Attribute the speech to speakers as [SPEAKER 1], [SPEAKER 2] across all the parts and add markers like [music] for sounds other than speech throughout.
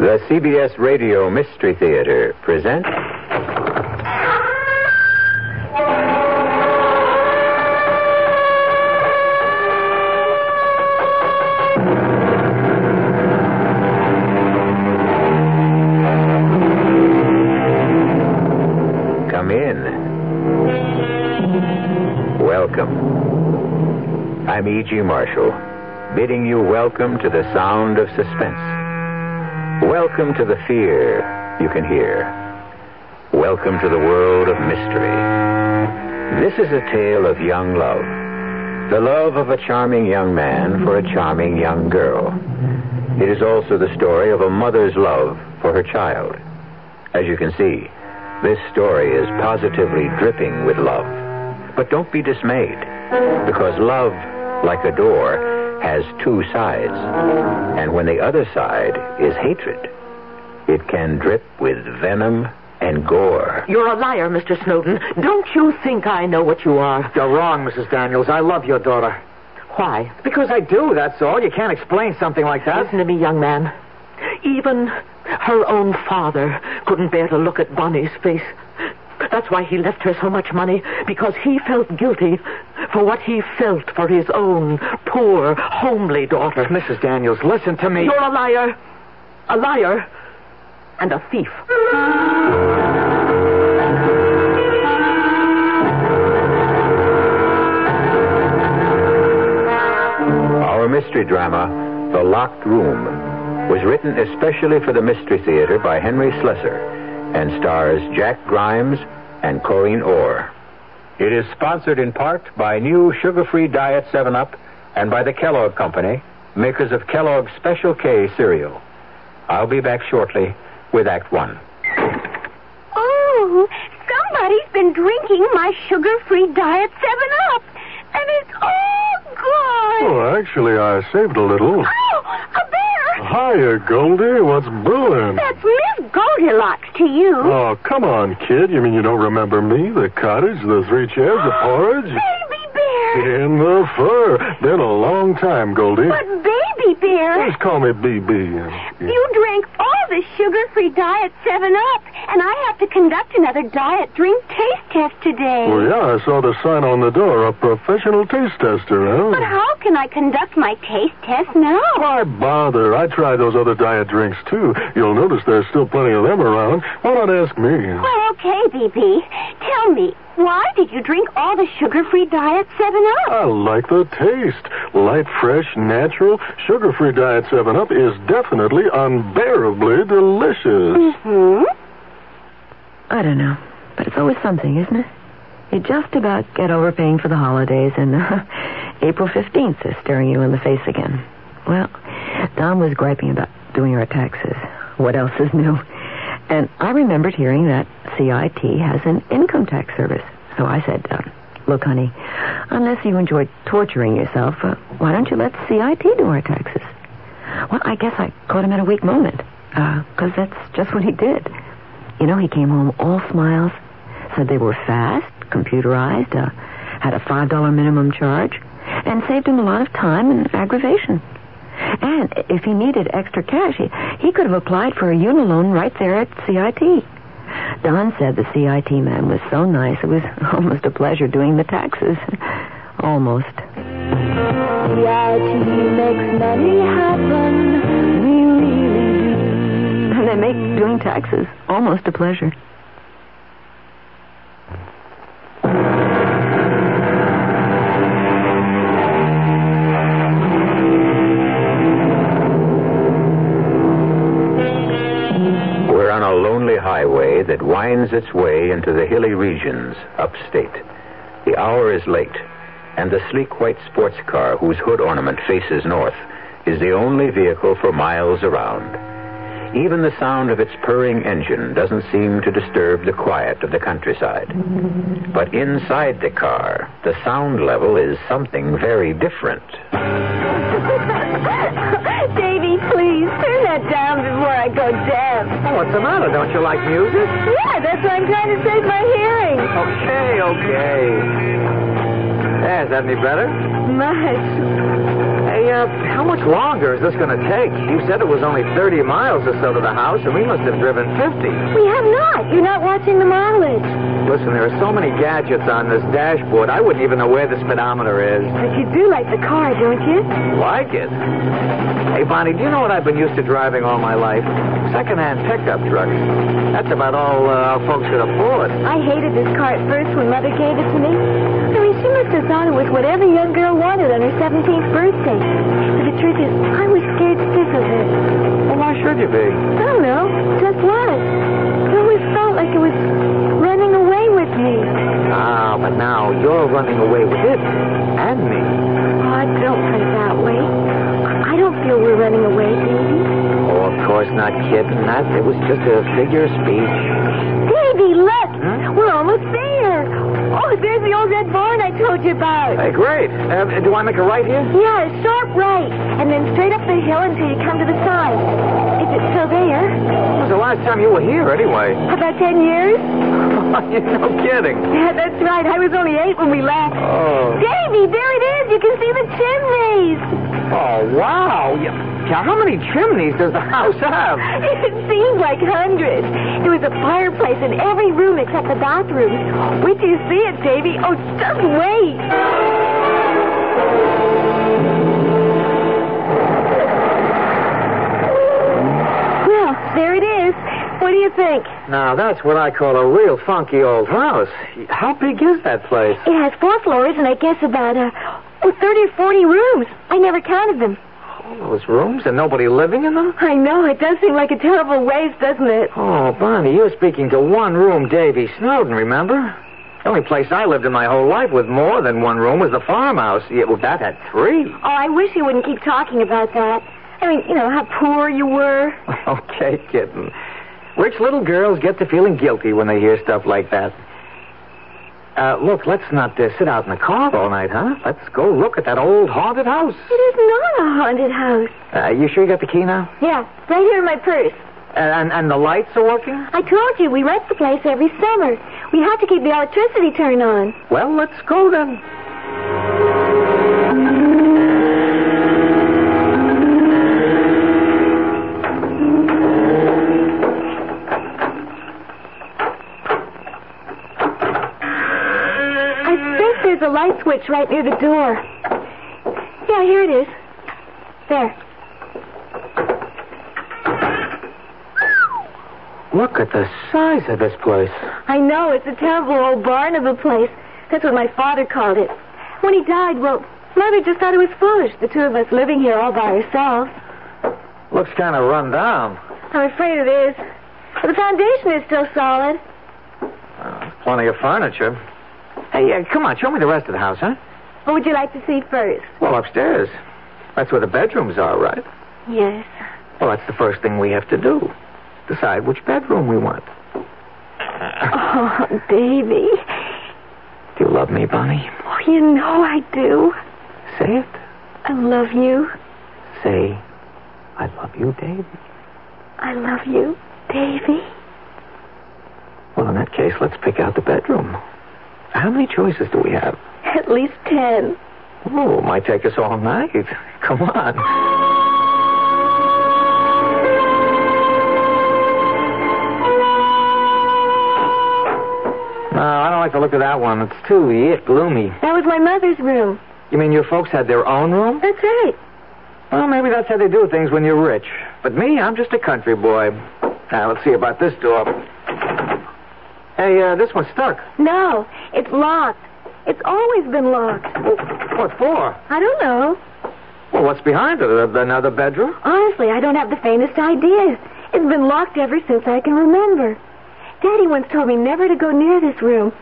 [SPEAKER 1] The CBS Radio Mystery Theater presents. Come in. Welcome. I'm E.G. Marshall, bidding you welcome to the sound of suspense. Welcome to the fear you can hear. Welcome to the world of mystery. This is a tale of young love. The love of a charming young man for a charming young girl. It is also the story of a mother's love for her child. As you can see, this story is positively dripping with love. But don't be dismayed, because love, like a door, has two sides. And when the other side is hatred, it can drip with venom and gore.
[SPEAKER 2] You're a liar, Mr. Snowden. Don't you think I know what you are?
[SPEAKER 3] You're wrong, Mrs. Daniels. I love your daughter.
[SPEAKER 2] Why?
[SPEAKER 3] Because I do, that's all. You can't explain something like that.
[SPEAKER 2] Listen to me, young man. Even her own father couldn't bear to look at Bonnie's face. That's why he left her so much money, because he felt guilty for what he felt for his own poor, homely daughter.
[SPEAKER 3] Mrs. Daniels, listen to me.
[SPEAKER 2] You're a liar. A liar. And a thief.
[SPEAKER 1] Our mystery drama, The Locked Room, was written especially for the Mystery Theater by Henry Slesar and stars Jack Grimes and Corinne Orr. It is sponsored in part by new sugar-free Diet 7-Up and by the Kellogg Company, makers of Kellogg's Special K cereal. I'll be back shortly with Act One.
[SPEAKER 4] Oh, somebody's been drinking my sugar-free Diet 7-Up. And it's all gone.
[SPEAKER 5] Oh, actually, I saved a little.
[SPEAKER 4] Oh, a bear.
[SPEAKER 5] Hiya, Goldie. What's brewing?
[SPEAKER 4] That's Miss Goldilocks to you.
[SPEAKER 5] Oh, come on, kid. You mean you don't remember me? The cottage, the three chairs, the porridge?
[SPEAKER 4] Baby.
[SPEAKER 5] In the fur. Been a long time, Goldie.
[SPEAKER 4] But baby bear,
[SPEAKER 5] Just call me BB.
[SPEAKER 4] you drank all the sugar-free Diet 7-Up, and I have to conduct another diet drink taste test today.
[SPEAKER 5] Well, yeah, I saw the sign on the door. A professional taste tester, huh?
[SPEAKER 4] But how can I conduct my taste test now?
[SPEAKER 5] Why bother? I tried those other diet drinks, too. You'll notice there's still plenty of them around. Why not ask me?
[SPEAKER 4] Well, okay, BB. Tell me, why did you drink all the sugar-free Diet 7-Up?
[SPEAKER 5] I like the taste. Light, fresh, natural, sugar-free Diet 7-Up is definitely unbearably delicious.
[SPEAKER 4] Hmm?
[SPEAKER 6] I don't know, but it's always something, isn't it? You just about get over paying for the holidays, and uh, [laughs] April 15th is staring you in the face again. Well, Don was griping about doing her taxes. What else is new? And I remembered hearing that CIT has an income tax service. So I said, uh, look, honey, unless you enjoy torturing yourself, uh, why don't you let CIT do our taxes? Well, I guess I caught him at a weak moment, because that's just what he did. You know, he came home all smiles, said they were fast, computerized, uh, had a $5 minimum charge, and saved him a lot of time and aggravation. And if he needed extra cash, he, he could have applied for a Uniloan right there at CIT. Don said the CIT man was so nice, it was [laughs] almost a pleasure doing the taxes. [laughs] almost.
[SPEAKER 4] CIT makes money happen. We really do.
[SPEAKER 6] And [laughs] they make doing taxes almost a pleasure.
[SPEAKER 1] That winds its way into the hilly regions upstate. The hour is late, and the sleek white sports car whose hood ornament faces north is the only vehicle for miles around. Even the sound of its purring engine doesn't seem to disturb the quiet of the countryside. But inside the car, the sound level is something very different. [laughs]
[SPEAKER 4] down before I go deaf.
[SPEAKER 3] Oh, what's the matter? Don't you like music?
[SPEAKER 4] Yeah, that's why I'm trying to save my hearing.
[SPEAKER 3] Okay, okay. Yeah, is that any better?
[SPEAKER 6] much.
[SPEAKER 3] Hey, uh, how much longer is this going to take? You said it was only 30 miles or so to the house, and we must have driven 50.
[SPEAKER 4] We have not. You're not watching the mileage.
[SPEAKER 3] Listen, there are so many gadgets on this dashboard, I wouldn't even know where the speedometer is.
[SPEAKER 4] But you do like the car, don't you?
[SPEAKER 3] Like it? Hey, Bonnie, do you know what I've been used to driving all my life? Second-hand pickup trucks. That's about all uh, our folks could afford.
[SPEAKER 4] I hated this car at first when Mother gave it to me. I mean, she must have thought it was what every young girl wanted on her 17th birthday. But the truth is, I was scared stiff of it.
[SPEAKER 3] Well, why should you be?
[SPEAKER 4] I don't know. Just was. It always felt like it was running away with me.
[SPEAKER 3] Ah, but now you're running away with it and me.
[SPEAKER 4] Oh, don't put it that way. I don't feel we're running away, Davy.
[SPEAKER 3] Oh, of course not, kid. That it was just a figure of speech.
[SPEAKER 4] Look! We're almost there. Oh, there's the old red barn I told you about.
[SPEAKER 3] Hey, great. Uh, do I make a right here?
[SPEAKER 4] Yeah, sharp right, and then straight up the hill until you come to the sign. Is it still there?
[SPEAKER 3] When was the last time you were here, anyway?
[SPEAKER 4] About ten years? [laughs]
[SPEAKER 3] You're no kidding.
[SPEAKER 4] Yeah, that's right. I was only eight when we left.
[SPEAKER 3] Oh.
[SPEAKER 4] Davy, there it is. You can see the chimneys.
[SPEAKER 3] Oh, wow. Yeah. Now, how many chimneys does the house have?
[SPEAKER 4] It seemed like hundreds. There was a fireplace in every room except the bathroom. Wait till you see it, Davy. Oh, just wait. Well, there it is. What do you think?
[SPEAKER 3] Now, that's what I call a real funky old house. How big is that place?
[SPEAKER 4] It has four floors and I guess about uh, oh, 30 or 40 rooms. I never counted them.
[SPEAKER 3] All those rooms and nobody living in them?
[SPEAKER 4] I know, it does seem like a terrible waste, doesn't it?
[SPEAKER 3] Oh, Bonnie, you're speaking to one room Davy Snowden, remember? The only place I lived in my whole life with more than one room was the farmhouse. Yeah, well, that had three.
[SPEAKER 4] Oh, I wish you wouldn't keep talking about that. I mean, you know, how poor you were. [laughs]
[SPEAKER 3] Okay, kitten. Rich little girls get to feeling guilty when they hear stuff like that. Uh, look, let's not uh, sit out in the car all night, huh? Let's go look at that old haunted house.
[SPEAKER 4] It is not a haunted house.
[SPEAKER 3] Uh, you sure you got the key now?
[SPEAKER 4] Yeah, right here in my purse.
[SPEAKER 3] Uh, and, and the lights are working?
[SPEAKER 4] I told you, we rent the place every summer. We have to keep the electricity turned on.
[SPEAKER 3] Well, let's go then.
[SPEAKER 4] There's a light switch right near the door. Yeah, here it is. There.
[SPEAKER 3] Look at the size of this place.
[SPEAKER 4] I know, it's a terrible old barn of a place. That's what my father called it. When he died, well, Mother just thought it was foolish, the two of us living here all by ourselves.
[SPEAKER 3] Looks kind of run down.
[SPEAKER 4] I'm afraid it is. But the foundation is still solid.
[SPEAKER 3] Uh, plenty of furniture. Hey, uh, come on, show me the rest of the house, huh?
[SPEAKER 4] What would you like to see first?
[SPEAKER 3] Well, upstairs. That's where the bedrooms are, right?
[SPEAKER 4] Yes.
[SPEAKER 3] Well, that's the first thing we have to do. Decide which bedroom we want.
[SPEAKER 4] Oh, Davy.
[SPEAKER 3] Do you love me, Bonnie?
[SPEAKER 4] Oh, you know I do.
[SPEAKER 3] Say it.
[SPEAKER 4] I love you.
[SPEAKER 3] Say, I love you, Davy.
[SPEAKER 4] I love you, Davy.
[SPEAKER 3] Well, in that case, let's pick out the bedroom. How many choices do we have?
[SPEAKER 4] At least ten.
[SPEAKER 3] Oh, it might take us all night. [laughs] Come on. No, I don't like the look of that one. It's too yit gloomy.
[SPEAKER 4] That was my mother's room.
[SPEAKER 3] You mean your folks had their own room?
[SPEAKER 4] That's right.
[SPEAKER 3] Well, maybe that's how they do things when you're rich. But me, I'm just a country boy. Now, let's see about this door. Hey, uh, this one's stuck.
[SPEAKER 4] No, it's locked. It's always been locked.
[SPEAKER 3] Well, what for?
[SPEAKER 4] I don't know.
[SPEAKER 3] Well, what's behind it? Uh, Another bedroom?
[SPEAKER 4] Honestly, I don't have the faintest idea. It's been locked ever since I can remember. Daddy once told me never to go near this room.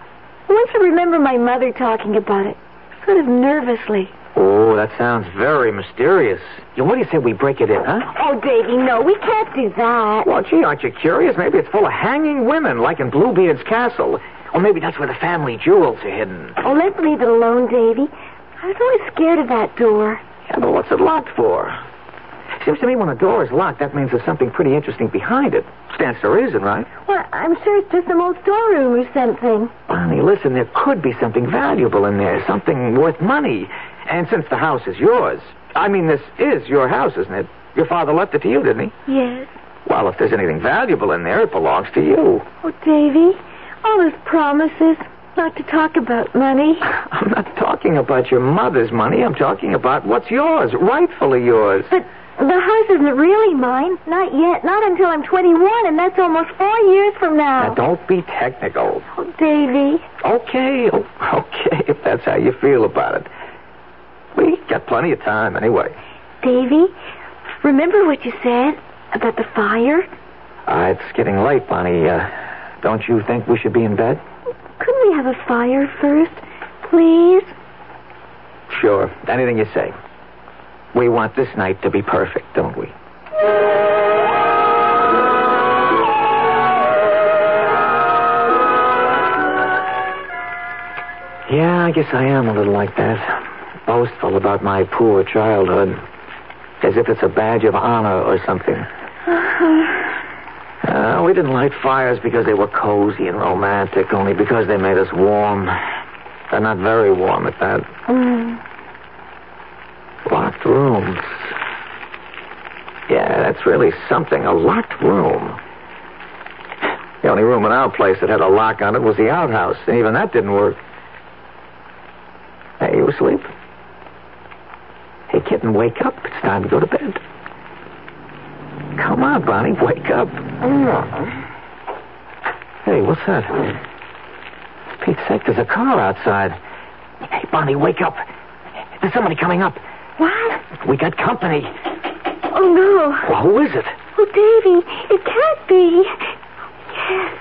[SPEAKER 4] I once I remember my mother talking about it, sort of nervously.
[SPEAKER 3] Oh, that sounds very mysterious. Yeah, what do you say we break it in, huh?
[SPEAKER 4] Oh, Davy, no, we can't do that.
[SPEAKER 3] Well, gee, aren't you curious? Maybe it's full of hanging women, like in Bluebeard's castle. Or maybe that's where the family jewels are hidden.
[SPEAKER 4] Oh, let's leave it alone, Davy. I was always scared of that door.
[SPEAKER 3] Yeah, but what's it locked for? Seems to me when a door is locked, that means there's something pretty interesting behind it. Stands to reason, right?
[SPEAKER 4] Well, I'm sure it's just some old storeroom or something.
[SPEAKER 3] Bonnie, listen, there could be something valuable in there, something worth money. And since the house is yours, I mean, this is your house, isn't it? Your father left it to you, didn't he?
[SPEAKER 4] Yes.
[SPEAKER 3] Well, if there's anything valuable in there, it belongs to you.
[SPEAKER 4] Oh, Davy, all his promises not to talk about money. [laughs]
[SPEAKER 3] I'm not talking about your mother's money. I'm talking about what's yours, rightfully yours.
[SPEAKER 4] But the house isn't really mine. Not yet. Not until I'm 21, and that's almost four years from now.
[SPEAKER 3] Now, don't be technical.
[SPEAKER 4] Oh, Davy.
[SPEAKER 3] Okay, [laughs] okay, if that's how you feel about it. We got plenty of time anyway.
[SPEAKER 4] Davy, remember what you said about the fire?
[SPEAKER 3] Uh, it's getting late, Bonnie. Uh, don't you think we should be in bed?
[SPEAKER 4] Couldn't we have a fire first, please?
[SPEAKER 3] Sure, anything you say. We want this night to be perfect, don't we? Yeah, I guess I am a little like that. Boastful about my poor childhood. As if it's a badge of honor or something. Uh, we didn't light fires because they were cozy and romantic, only because they made us warm. They're not very warm at that.
[SPEAKER 4] Mm.
[SPEAKER 3] Locked rooms. Yeah, that's really something. A locked room. The only room in our place that had a lock on it was the outhouse, and even that didn't work. Hey, you asleep? Hey, kitten, wake up. It's time to go to bed. Come on, Bonnie, wake up. Hey, what's that? Pete's sake, there's a car outside. Hey, Bonnie, wake up. There's somebody coming up.
[SPEAKER 4] What?
[SPEAKER 3] We got company.
[SPEAKER 4] Oh, no.
[SPEAKER 3] Well, who is it?
[SPEAKER 4] Oh, Davy, it can't be. Yes.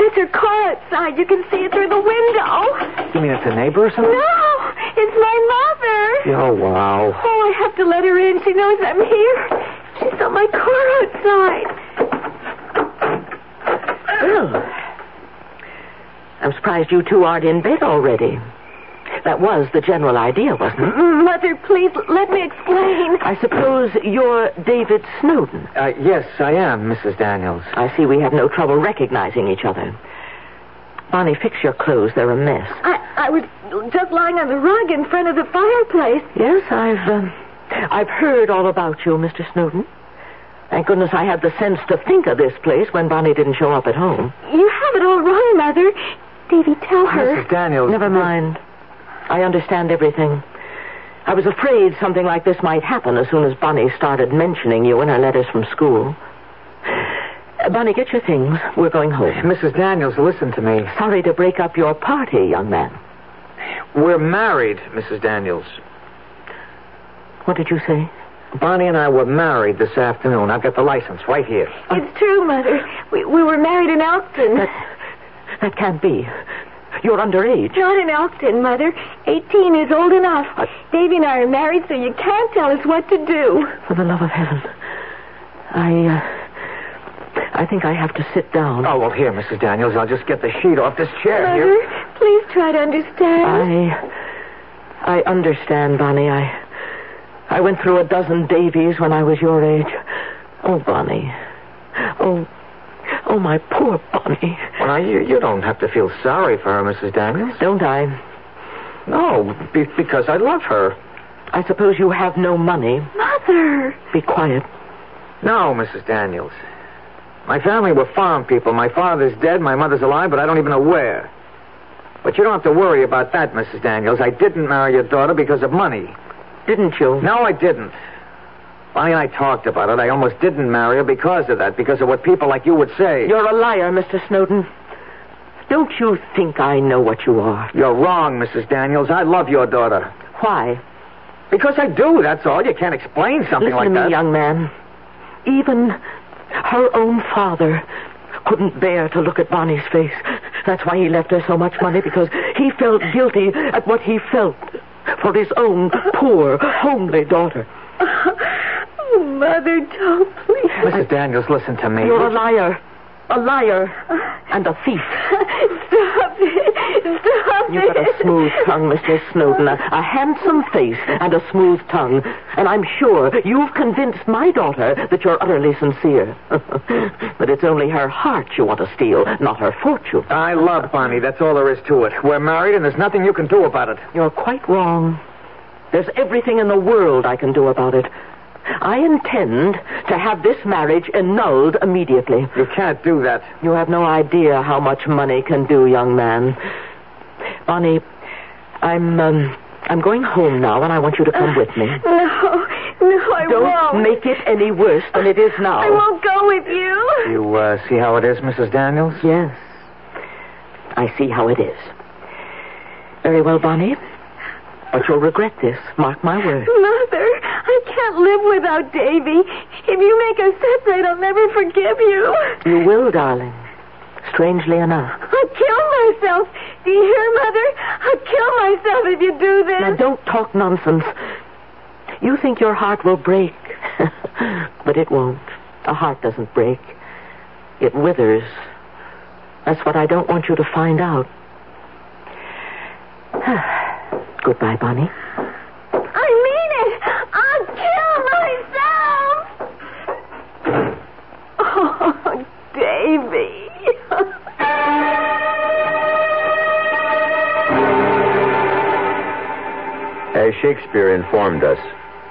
[SPEAKER 4] That's her car outside. You can see it through the window.
[SPEAKER 3] You mean it's a neighbor or something?
[SPEAKER 4] No, it's my mother.
[SPEAKER 3] Oh, wow.
[SPEAKER 4] Oh, I have to let her in. She knows I'm here. She saw my car outside.
[SPEAKER 2] Well, I'm surprised you two aren't in bed already. That was the general idea, wasn't it?
[SPEAKER 4] Mother, please let me explain.
[SPEAKER 2] I suppose you're David Snowden.
[SPEAKER 3] Uh, yes, I am, Mrs. Daniels.
[SPEAKER 2] I see we have no trouble recognizing each other. Bonnie, fix your clothes. They're a mess.
[SPEAKER 4] I, I was just lying on the rug in front of the fireplace.
[SPEAKER 2] Yes, I've um, I've heard all about you, Mr. Snowden. Thank goodness I had the sense to think of this place when Bonnie didn't show up at home.
[SPEAKER 4] You have it all wrong, Mother. Davy, tell her.
[SPEAKER 3] Mrs. Daniels.
[SPEAKER 2] Never mind. I understand everything. I was afraid something like this might happen as soon as Bonnie started mentioning you in her letters from school. Bonnie, get your things. We're going home.
[SPEAKER 3] Mrs. Daniels, listen to me.
[SPEAKER 2] Sorry to break up your party, young man.
[SPEAKER 3] We're married, Mrs. Daniels.
[SPEAKER 2] What did you say?
[SPEAKER 3] Bonnie and I were married this afternoon. I've got the license right here.
[SPEAKER 4] It's true, Mother. We, we were married in Elkton.
[SPEAKER 2] That, that can't be. You're underage.
[SPEAKER 4] Not in Elkton, Mother. 18 is old enough.
[SPEAKER 2] Uh,
[SPEAKER 4] Davy and I are married, so you can't tell us what to do.
[SPEAKER 2] For the love of heaven. I, uh, I think I have to sit down.
[SPEAKER 3] Oh, well, here, Mrs. Daniels. I'll just get the sheet off this chair
[SPEAKER 4] Mother,
[SPEAKER 3] here.
[SPEAKER 4] please try to understand.
[SPEAKER 2] I, I understand, Bonnie. I, I went through a dozen Davies when I was your age. Oh, Bonnie. Oh, oh, my poor Bonnie.
[SPEAKER 3] Well, now, you, you don't have to feel sorry for her, Mrs. Daniels.
[SPEAKER 2] Don't I?
[SPEAKER 3] No, be, because I love her.
[SPEAKER 2] I suppose you have no money.
[SPEAKER 4] Mother.
[SPEAKER 2] Be quiet.
[SPEAKER 3] No, Mrs. Daniels. My family were farm people. My father's dead, my mother's alive, but I don't even know where. But you don't have to worry about that, Mrs. Daniels. I didn't marry your daughter because of money.
[SPEAKER 2] Didn't you?
[SPEAKER 3] No, I didn't. Bonnie and I talked about it. I almost didn't marry her because of that, because of what people like you would say.
[SPEAKER 2] You're a liar, Mr. Snowden. Don't you think I know what you are?
[SPEAKER 3] You're wrong, Mrs. Daniels. I love your daughter.
[SPEAKER 2] Why?
[SPEAKER 3] Because I do, that's all. You can't explain something
[SPEAKER 2] Listen
[SPEAKER 3] like
[SPEAKER 2] to me,
[SPEAKER 3] that.
[SPEAKER 2] young man. Even her own father couldn't bear to look at Bonnie's face. That's why he left her so much money, because he felt guilty at what he felt for his own poor, homely daughter.
[SPEAKER 4] Oh, Mother, don't please.
[SPEAKER 3] Mrs. Daniels, listen to me.
[SPEAKER 2] You're a liar. A liar. And a thief. [laughs]
[SPEAKER 4] Stop it. Stop
[SPEAKER 2] You've got a smooth tongue, Mr. Snowden. A, a handsome face and a smooth tongue. And I'm sure you've convinced my daughter that you're utterly sincere. [laughs] but it's only her heart you want to steal, not her fortune.
[SPEAKER 3] I love Bonnie. That's all there is to it. We're married, and there's nothing you can do about it.
[SPEAKER 2] You're quite wrong. There's everything in the world I can do about it. I intend to have this marriage annulled immediately.
[SPEAKER 3] You can't do that.
[SPEAKER 2] You have no idea how much money can do, young man. Bonnie, I'm um, I'm going home now, and I want you to come with me.
[SPEAKER 4] No, no, I
[SPEAKER 2] Don't
[SPEAKER 4] won't.
[SPEAKER 2] make it any worse than it is now.
[SPEAKER 4] I won't go with you.
[SPEAKER 3] You uh, see how it is, Mrs. Daniels?
[SPEAKER 2] Yes. I see how it is. Very well, Bonnie. But you'll regret this. Mark my words.
[SPEAKER 4] Mother, I can't live without Davy. If you make us separate, I'll never forgive you.
[SPEAKER 2] You will, darling. Strangely enough.
[SPEAKER 4] I'll kill myself. Do you hear, Mother? I'll kill myself if you do this.
[SPEAKER 2] Now, don't talk nonsense. You think your heart will break. [laughs] but it won't. A heart doesn't break. It withers. That's what I don't want you to find out. [sighs] Goodbye, Bonnie.
[SPEAKER 1] Shakespeare informed us,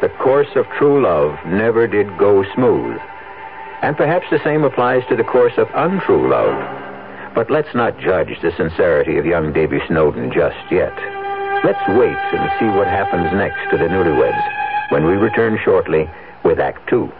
[SPEAKER 1] the course of true love never did go smooth. And perhaps the same applies to the course of untrue love. But let's not judge the sincerity of young Davy Snowden just yet. Let's wait and see what happens next to the newlyweds when we return shortly with Act Two.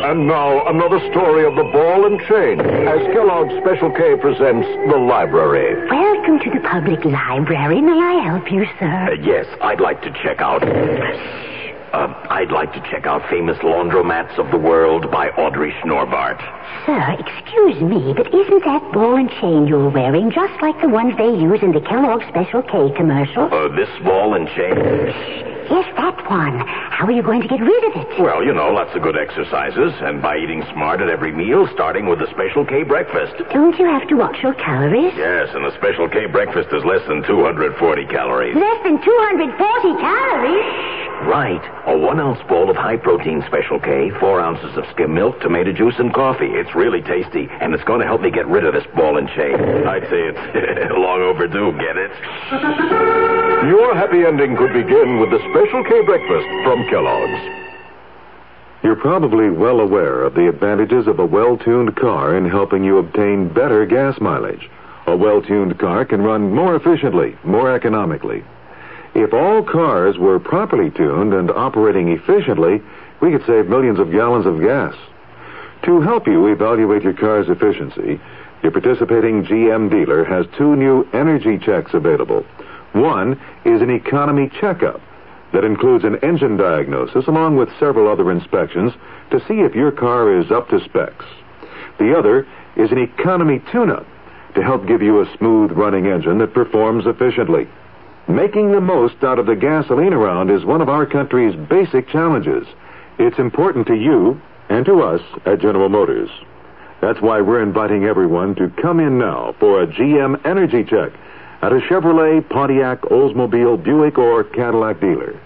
[SPEAKER 5] And now, another story of the ball and chain as Kellogg's Special K presents The Library.
[SPEAKER 7] Welcome to the public library. May I help you, sir?
[SPEAKER 8] Uh, yes, I'd like to check out. Uh, I'd like to check out Famous Laundromats of the World by Audrey Schnorbart.
[SPEAKER 7] Sir, excuse me, but isn't that ball and chain you're wearing just like the ones they use in the Kellogg Special K commercial?
[SPEAKER 8] Uh, this ball and chain?
[SPEAKER 7] Yes, that one. How are you going to get rid of it?
[SPEAKER 8] Well, you know, lots of good exercises, and by eating smart at every meal, starting with the Special K breakfast.
[SPEAKER 7] Don't you have to watch your calories?
[SPEAKER 8] Yes, and the Special K breakfast is less than 240 calories.
[SPEAKER 7] Less than 240 calories?
[SPEAKER 8] Right. A one ounce bowl of high protein Special K, four ounces of skim milk, tomato juice, and coffee. It's really tasty, and it's going to help me get rid of this ball and chain. I'd say it's [laughs] long overdue, get it?
[SPEAKER 5] Your happy ending could begin with the Special K breakfast from Kellogg's.
[SPEAKER 9] You're probably well aware of the advantages of a well tuned car in helping you obtain better gas mileage. A well tuned car can run more efficiently, more economically. If all cars were properly tuned and operating efficiently, we could save millions of gallons of gas. To help you evaluate your car's efficiency, your participating GM dealer has two new energy checks available. One is an economy checkup that includes an engine diagnosis along with several other inspections to see if your car is up to specs. The other is an economy tune-up to help give you a smooth running engine that performs efficiently. Making the most out of the gasoline around is one of our country's basic challenges. It's important to you and to us at General Motors. That's why we're inviting everyone to come in now for a GM energy check at a Chevrolet, Pontiac, Oldsmobile, Buick, or Cadillac dealer.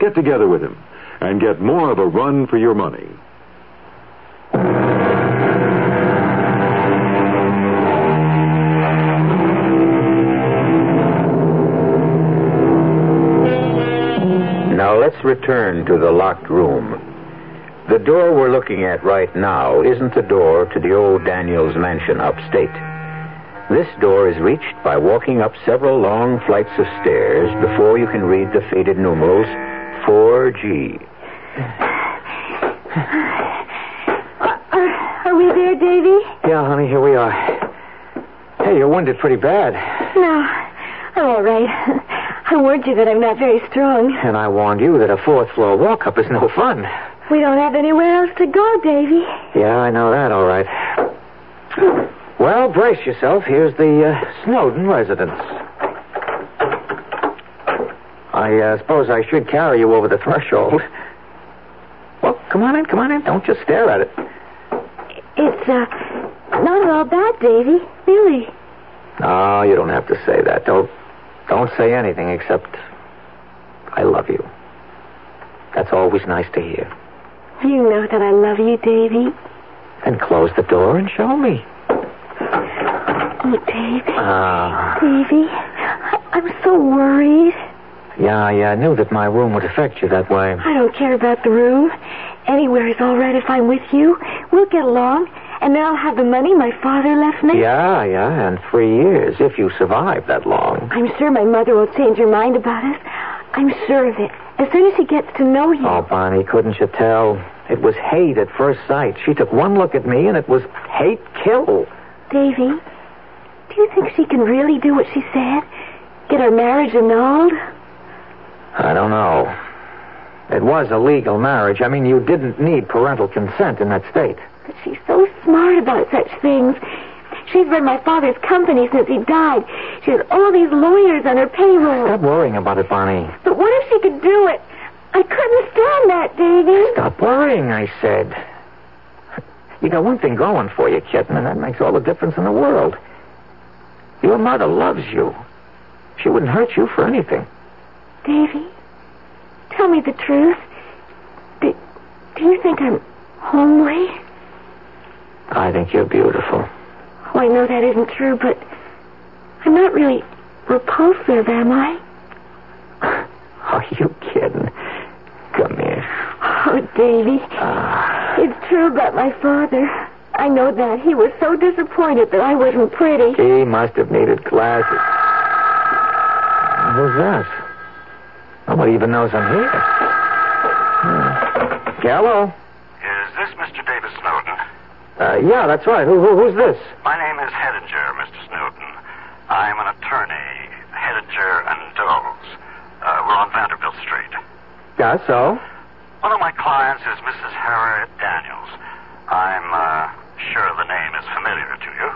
[SPEAKER 9] Get together with him and get more of a run for your money.
[SPEAKER 1] Return to the locked room. The door we're looking at right now isn't the door to the old Daniels mansion upstate. This door is reached by walking up several long flights of stairs before you can read the faded numerals 4G.
[SPEAKER 4] Uh, are we there, Davy?
[SPEAKER 3] Yeah, honey, here we are. Hey, you're wounded pretty bad.
[SPEAKER 4] No, I'm all right. I warned you that I'm not very strong.
[SPEAKER 3] And I warned you that a fourth floor walk up is no fun.
[SPEAKER 4] We don't have anywhere else to go, Davy.
[SPEAKER 3] Yeah, I know that, all right. Well, brace yourself. Here's the uh, Snowden residence. I uh, suppose I should carry you over the threshold. Well, come on in, come on in. Don't just stare at it.
[SPEAKER 4] It's, uh, not at all bad, Davy. Really.
[SPEAKER 3] No, you don't have to say that. Don't, don't say anything except, I love you. That's always nice to hear.
[SPEAKER 4] You know that I love you, Davy.
[SPEAKER 3] And close the door and show me.
[SPEAKER 4] Oh, Davy.
[SPEAKER 3] Ah.
[SPEAKER 4] Davy, I- I'm so worried.
[SPEAKER 3] Yeah, yeah, I knew that my room would affect you that way.
[SPEAKER 4] I don't care about the room. Anywhere is all right if I'm with you. We'll get along. And then I'll have the money my father left me.
[SPEAKER 3] Yeah, yeah, and three years, if you survive that long.
[SPEAKER 4] I'm sure my mother won't change her mind about us. I'm sure of it. As soon as she gets to know you.
[SPEAKER 3] Oh, Bonnie, couldn't you tell? It was hate at first sight. She took one look at me, and it was hate kill.
[SPEAKER 4] Davy, do you think she can really do what she said? Get our marriage annulled?
[SPEAKER 3] I don't know. It was a legal marriage. I mean, you didn't need parental consent in that state.
[SPEAKER 4] But she's so smart about such things. She's run my father's company since he died. She has all these lawyers on her payroll.
[SPEAKER 3] Stop worrying about it, Bonnie.
[SPEAKER 4] But what if she could do it? I couldn't stand that, Davy.
[SPEAKER 3] Stop worrying, I said. You got one thing going for you, kitten, and that makes all the difference in the world. Your mother loves you. She wouldn't hurt you for anything.
[SPEAKER 4] Davy, tell me the truth. Do, do you think I'm homely?
[SPEAKER 3] I think you're beautiful.
[SPEAKER 4] Oh, I know that isn't true, but I'm not really repulsive, am I? [laughs]
[SPEAKER 3] Are you kidding? Come here.
[SPEAKER 4] Oh, Davy.
[SPEAKER 3] Ah.
[SPEAKER 4] It's true about my father. I know that. He was so disappointed that I wasn't pretty.
[SPEAKER 3] He must have needed glasses. Who's that? Nobody even knows I'm here. Hmm. Hello?
[SPEAKER 10] Is this Mr. David Snowden?
[SPEAKER 3] Uh, yeah, that's right. Who, who, who's this?
[SPEAKER 10] My name is Hedinger, Mr. Snowden. I'm an attorney, Hedinger and Dowles. Uh, we're on Vanderbilt Street.
[SPEAKER 3] Yeah, so?
[SPEAKER 10] One of my clients is Mrs. Harriet Daniels. I'm uh, sure the name is familiar to you.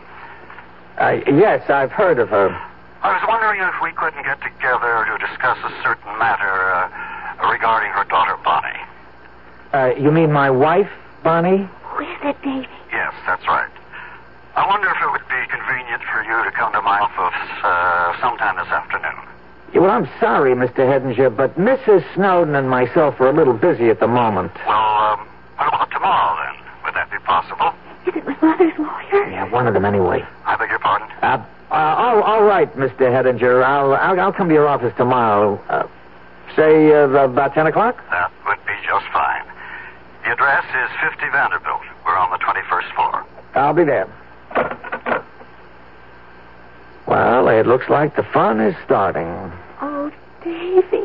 [SPEAKER 3] Uh, yes, I've heard of her.
[SPEAKER 10] I was wondering if we couldn't get together to discuss a certain matter uh, regarding her daughter, Bonnie.
[SPEAKER 3] Uh, you mean my wife, Bonnie?
[SPEAKER 4] Who is it, Davy?
[SPEAKER 10] Yes, that's right. I wonder if it would be convenient for you to come to my office uh, sometime this afternoon.
[SPEAKER 3] Yeah, well, I'm sorry, Mr. Hedinger, but Mrs. Snowden and myself are a little busy at the moment.
[SPEAKER 10] Well, um, what about tomorrow then? Would that be possible?
[SPEAKER 4] Is it my mother's lawyer?
[SPEAKER 3] Yeah, one of them anyway.
[SPEAKER 10] I beg your pardon?
[SPEAKER 3] Uh, uh, all, all right, Mr. Hedinger. I'll, I'll, I'll come to your office tomorrow. Uh, say uh, about 10 o'clock?
[SPEAKER 10] That would be just fine. The address is 50 Vanderbilt. We're on the 21st floor.
[SPEAKER 3] I'll be there. Well, it looks like the fun is starting.
[SPEAKER 4] Oh, Davy.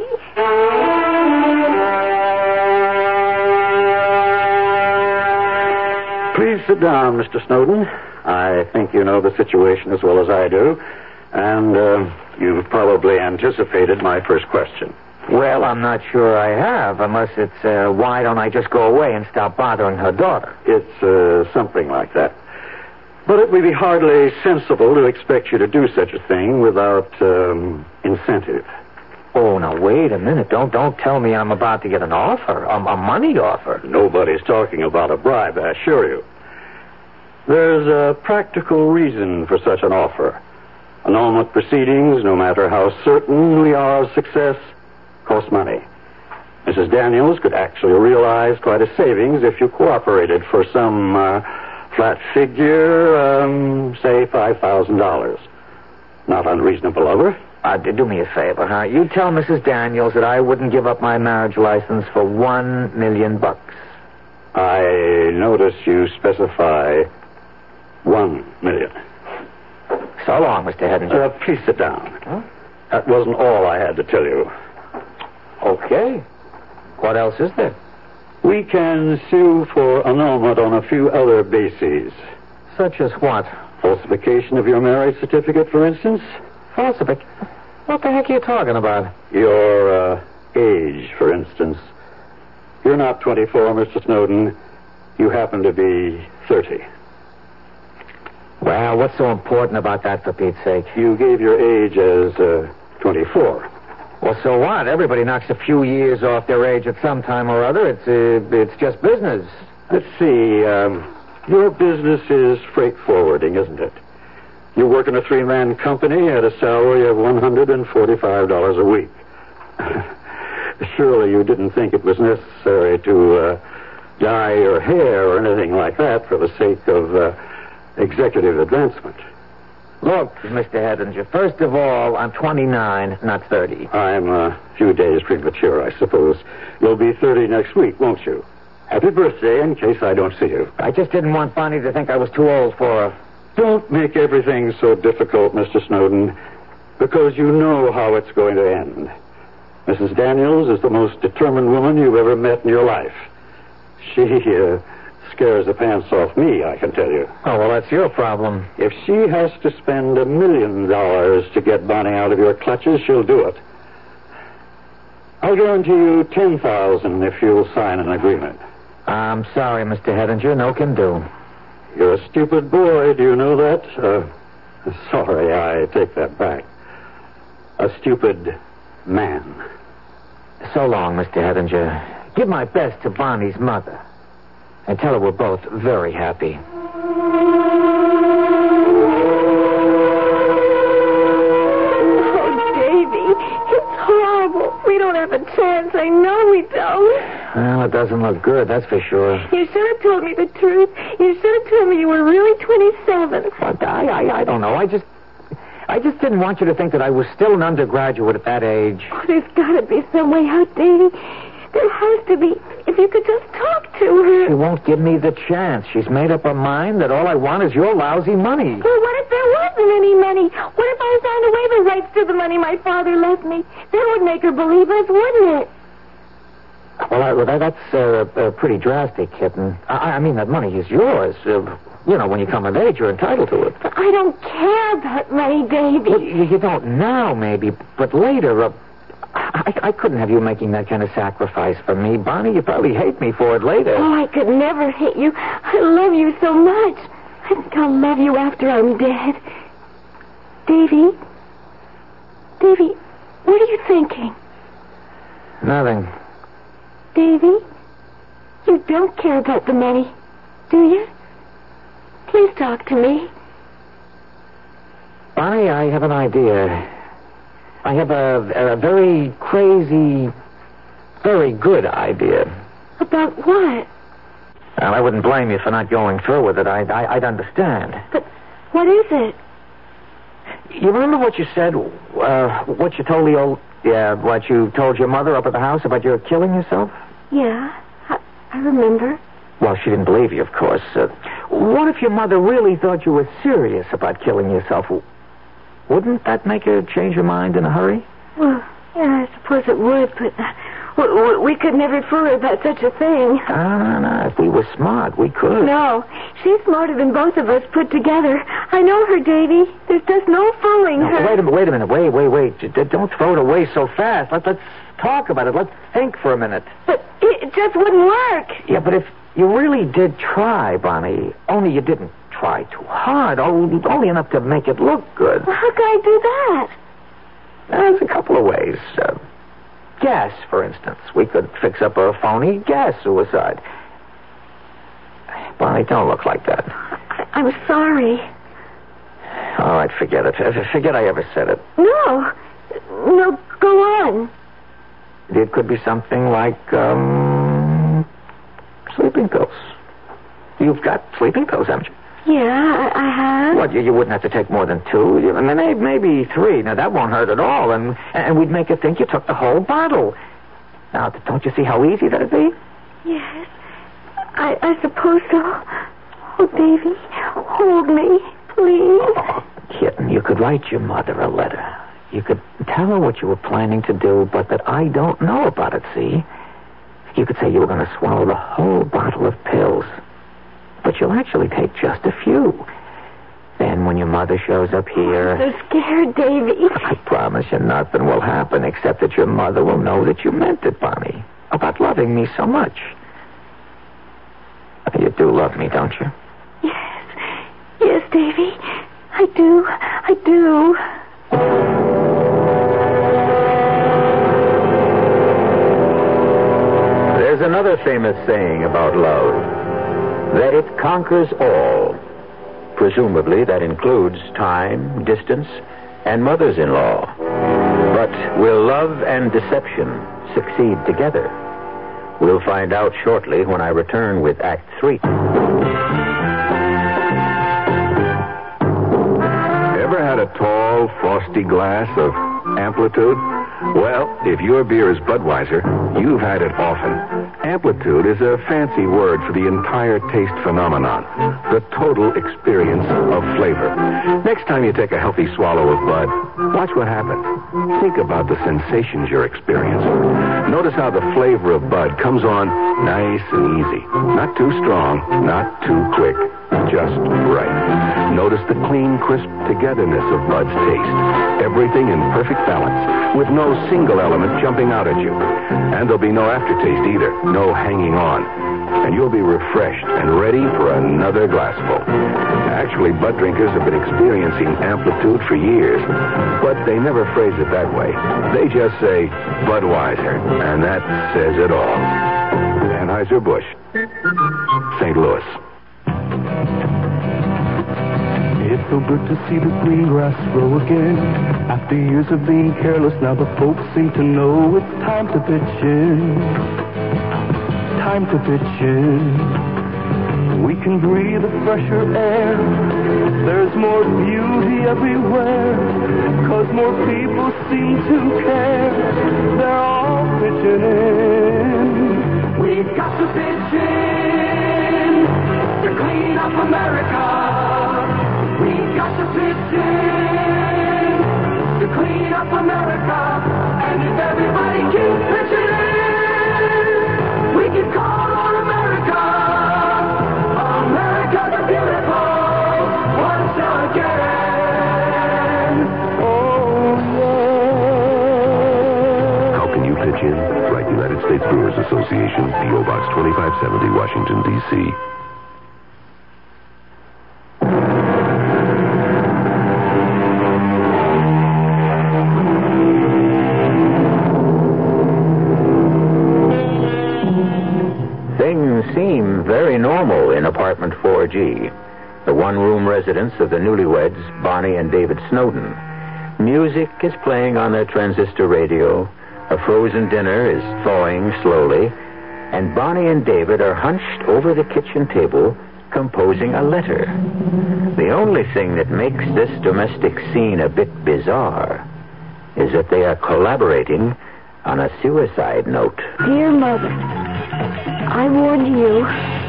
[SPEAKER 11] Please sit down, Mr. Snowden. I think you know the situation as well as I do, and uh, you've probably anticipated my first question.
[SPEAKER 3] Well, I'm not sure I have, unless it's uh, why don't I just go away and stop bothering her daughter?
[SPEAKER 11] It's uh, something like that. But it would be hardly sensible to expect you to do such a thing without um, incentive.
[SPEAKER 3] Oh, now wait a minute! Don't don't tell me I'm about to get an offer, a, a money offer.
[SPEAKER 11] Nobody's talking about a bribe, I assure you. There's a practical reason for such an offer. Annulment proceedings, no matter how certain we are of success, cost money. Mrs. Daniels could actually realize quite a savings if you cooperated for some uh, flat figure, um, say $5,000. Not unreasonable of her.
[SPEAKER 3] Uh, do me a favor, huh? You tell Mrs. Daniels that I wouldn't give up my marriage license for one million bucks.
[SPEAKER 11] I notice you specify one million.
[SPEAKER 3] So long, Mr. Hedinger.
[SPEAKER 11] Uh, please sit down. That wasn't all I had to tell you.
[SPEAKER 3] Okay. What else is there?
[SPEAKER 11] We can sue for annulment on a few other bases.
[SPEAKER 3] Such as what?
[SPEAKER 11] Falsification of your marriage certificate, for instance.
[SPEAKER 3] Falsification? What the heck are you talking about?
[SPEAKER 11] Your uh, age, for instance. You're not 24, Mr. Snowden. You happen to be 30.
[SPEAKER 3] Well, what's so important about that, for Pete's sake?
[SPEAKER 11] You gave your age as uh, 24.
[SPEAKER 3] Well, so what? Everybody knocks a few years off their age at some time or other. It's uh, it's just business.
[SPEAKER 11] Let's see. Um, your business is freight forwarding, isn't it? You work in a three-man company at a salary of $145 a week. [laughs] Surely you didn't think it was necessary to uh, dye your hair or anything like that for the sake of uh, executive advancement.
[SPEAKER 3] Look, Mr. Hedinger, first of all, I'm 29, not 30.
[SPEAKER 11] I'm a few days premature, I suppose. You'll be 30 next week, won't you? Happy birthday in case I don't see you.
[SPEAKER 3] I just didn't want Bonnie to think I was too old for her.
[SPEAKER 11] Don't make everything so difficult, Mr. Snowden, because you know how it's going to end. Mrs. Daniels is the most determined woman you've ever met in your life. She uh, scares the pants off me, I can tell you.
[SPEAKER 3] Oh, well, that's your problem.
[SPEAKER 11] If she has to spend a million dollars to get Bonnie out of your clutches, she'll do it. I'll guarantee you ten thousand if you'll sign an agreement.
[SPEAKER 3] I'm sorry, Mr. Hedinger. No can do.
[SPEAKER 11] You're a stupid boy, do you know that? Uh, sorry, I take that back. A stupid man.
[SPEAKER 3] So long, Mr. Hedinger. Give my best to Bonnie's mother. And tell her we're both very happy.
[SPEAKER 4] Oh, Davy, it's horrible. We don't have a chance. I know we don't.
[SPEAKER 3] Well, it doesn't look good, that's for sure.
[SPEAKER 4] You should have told me the truth. You should have told me you were really 27.
[SPEAKER 3] But I, I, I don't know. I just, I just didn't want you to think that I was still an undergraduate at that age.
[SPEAKER 4] Oh, there's got to be some way out, Davy. There has to be. If you could just talk to her.
[SPEAKER 3] She won't give me the chance. She's made up her mind that all I want is your lousy money.
[SPEAKER 4] Well, what if there wasn't any money? What if I signed away the rights to the money my father left me? That would make her believe us, wouldn't it?
[SPEAKER 3] Well, I, that's uh, uh, pretty drastic, kitten. I, I mean, that money is yours. Uh, you know, when you come of age, you're entitled to it.
[SPEAKER 4] But I don't care about money, Davy.
[SPEAKER 3] Well, you, you don't now, maybe, but later. I, I couldn't have you making that kind of sacrifice for me, Bonnie. You probably hate me for it later.
[SPEAKER 4] Oh, I could never hate you. I love you so much. I think I'll love you after I'm dead. Davy? Davy, what are you thinking?
[SPEAKER 3] Nothing.
[SPEAKER 4] Davy? You don't care about the money, do you? Please talk to me.
[SPEAKER 3] Bonnie, I have an idea. I have a, a very crazy, very good idea.
[SPEAKER 4] About what?
[SPEAKER 3] Well, I wouldn't blame you for not going through with it. I, I, I'd understand.
[SPEAKER 4] But what is it?
[SPEAKER 3] You remember what you said? Uh, what you told the old, yeah, what you told your mother up at the house about your killing yourself?
[SPEAKER 4] Yeah, I, I remember.
[SPEAKER 3] Well, she didn't believe you, of course. Uh, what if your mother really thought you were serious about killing yourself? Wouldn't that make her change her mind in a hurry?
[SPEAKER 4] Well, yeah, I suppose it would, but uh, we, we could never fool her about such a thing.
[SPEAKER 3] No, no, no. If we were smart, we could.
[SPEAKER 4] No, she's smarter than both of us put together. I know her, Davy. There's just no fooling
[SPEAKER 3] No,
[SPEAKER 4] her.
[SPEAKER 3] wait a minute, wait a minute. Wait, wait, wait. Don't throw it away so fast. Let, let's talk about it. Let's think for a minute.
[SPEAKER 4] But it just wouldn't work.
[SPEAKER 3] Yeah, but if you really did try, Bonnie, only you didn't try too hard, only only enough to make it look good.
[SPEAKER 4] Well, how can I do that?
[SPEAKER 3] There's a couple of ways. Uh, gas, for instance. We could fix up a phony gas suicide. Bonnie, don't look like that.
[SPEAKER 4] I, I'm sorry.
[SPEAKER 3] All right, forget it. Uh, Forget I ever said it.
[SPEAKER 4] No. No, go on.
[SPEAKER 3] It could be something like, um, sleeping pills. You've got sleeping pills, haven't you?
[SPEAKER 4] Yeah, I, I have.
[SPEAKER 3] What, you, you wouldn't have to take more than two? You- I mean, may- maybe three. Now, that won't hurt at all, and, and we'd make her think you took the whole bottle. Now, don't you see how easy that'd be?
[SPEAKER 4] Yes. I, I suppose so. Oh, Davy, hold me, please.
[SPEAKER 3] Oh, kitten, you could write your mother a letter. You could tell her what you were planning to do, but that I don't know about it, see? You could say you were going to swallow the whole bottle of pills. But you'll actually take just a few. Then when your mother shows up here,
[SPEAKER 4] I'm so scared, Davy.
[SPEAKER 3] I promise you nothing will happen except that your mother will know that you meant it, Bonnie. About loving me so much. You do love me, don't you?
[SPEAKER 4] Yes. Yes, Davy. I do. I do.
[SPEAKER 1] There's another famous saying about love that it conquers all. Presumably, that includes time, distance, and mothers in law. But will love and deception succeed together? We'll find out shortly when I return with Act Three.
[SPEAKER 9] Ever
[SPEAKER 12] had a tall, frosty glass of amplitude? Well, if your beer is Budweiser, you've had it often. Amplitude is a fancy word for the entire taste phenomenon, the total experience of flavor. Next time you take a healthy swallow of Bud, watch what happens. Think about the sensations you're experiencing. Notice how the flavor of Bud comes on nice and easy. Not too strong, not too quick, just right. Notice the clean, crisp togetherness of Bud's taste. Everything in perfect balance, with no single element jumping out at you. And there'll be no aftertaste either, no hanging on. And you'll be refreshed and ready for another glassful. Actually, Bud drinkers have been experiencing amplitude for years, but they never phrase it that way. They just say Budweiser, and that says it all. Anheuser-Busch, St. Louis.
[SPEAKER 13] So good to see the green grass grow again. After years of being careless, now the folks seem to know it's time to pitch in. Time to pitch in. We can breathe a fresher air. There's more beauty everywhere. Cause more people seem to care. They're all pitching in. We've got to pitch in to clean up America. Got to pitch in to clean up America. And if everybody keeps pitching in, we can call on America. America the beautiful once again. Oh,
[SPEAKER 12] How can you pitch in? Write United States Brewers Association, P.O. Box 2570, Washington, D.C.
[SPEAKER 1] 4G, the one room residence of the newlyweds, Bonnie and David Snowden. Music is playing on their transistor radio, a frozen dinner is thawing slowly, and Bonnie and David are hunched over the kitchen table composing a letter. The only thing that makes this domestic scene a bit bizarre is that they are collaborating on a suicide note.
[SPEAKER 4] Dear Mother, I warned you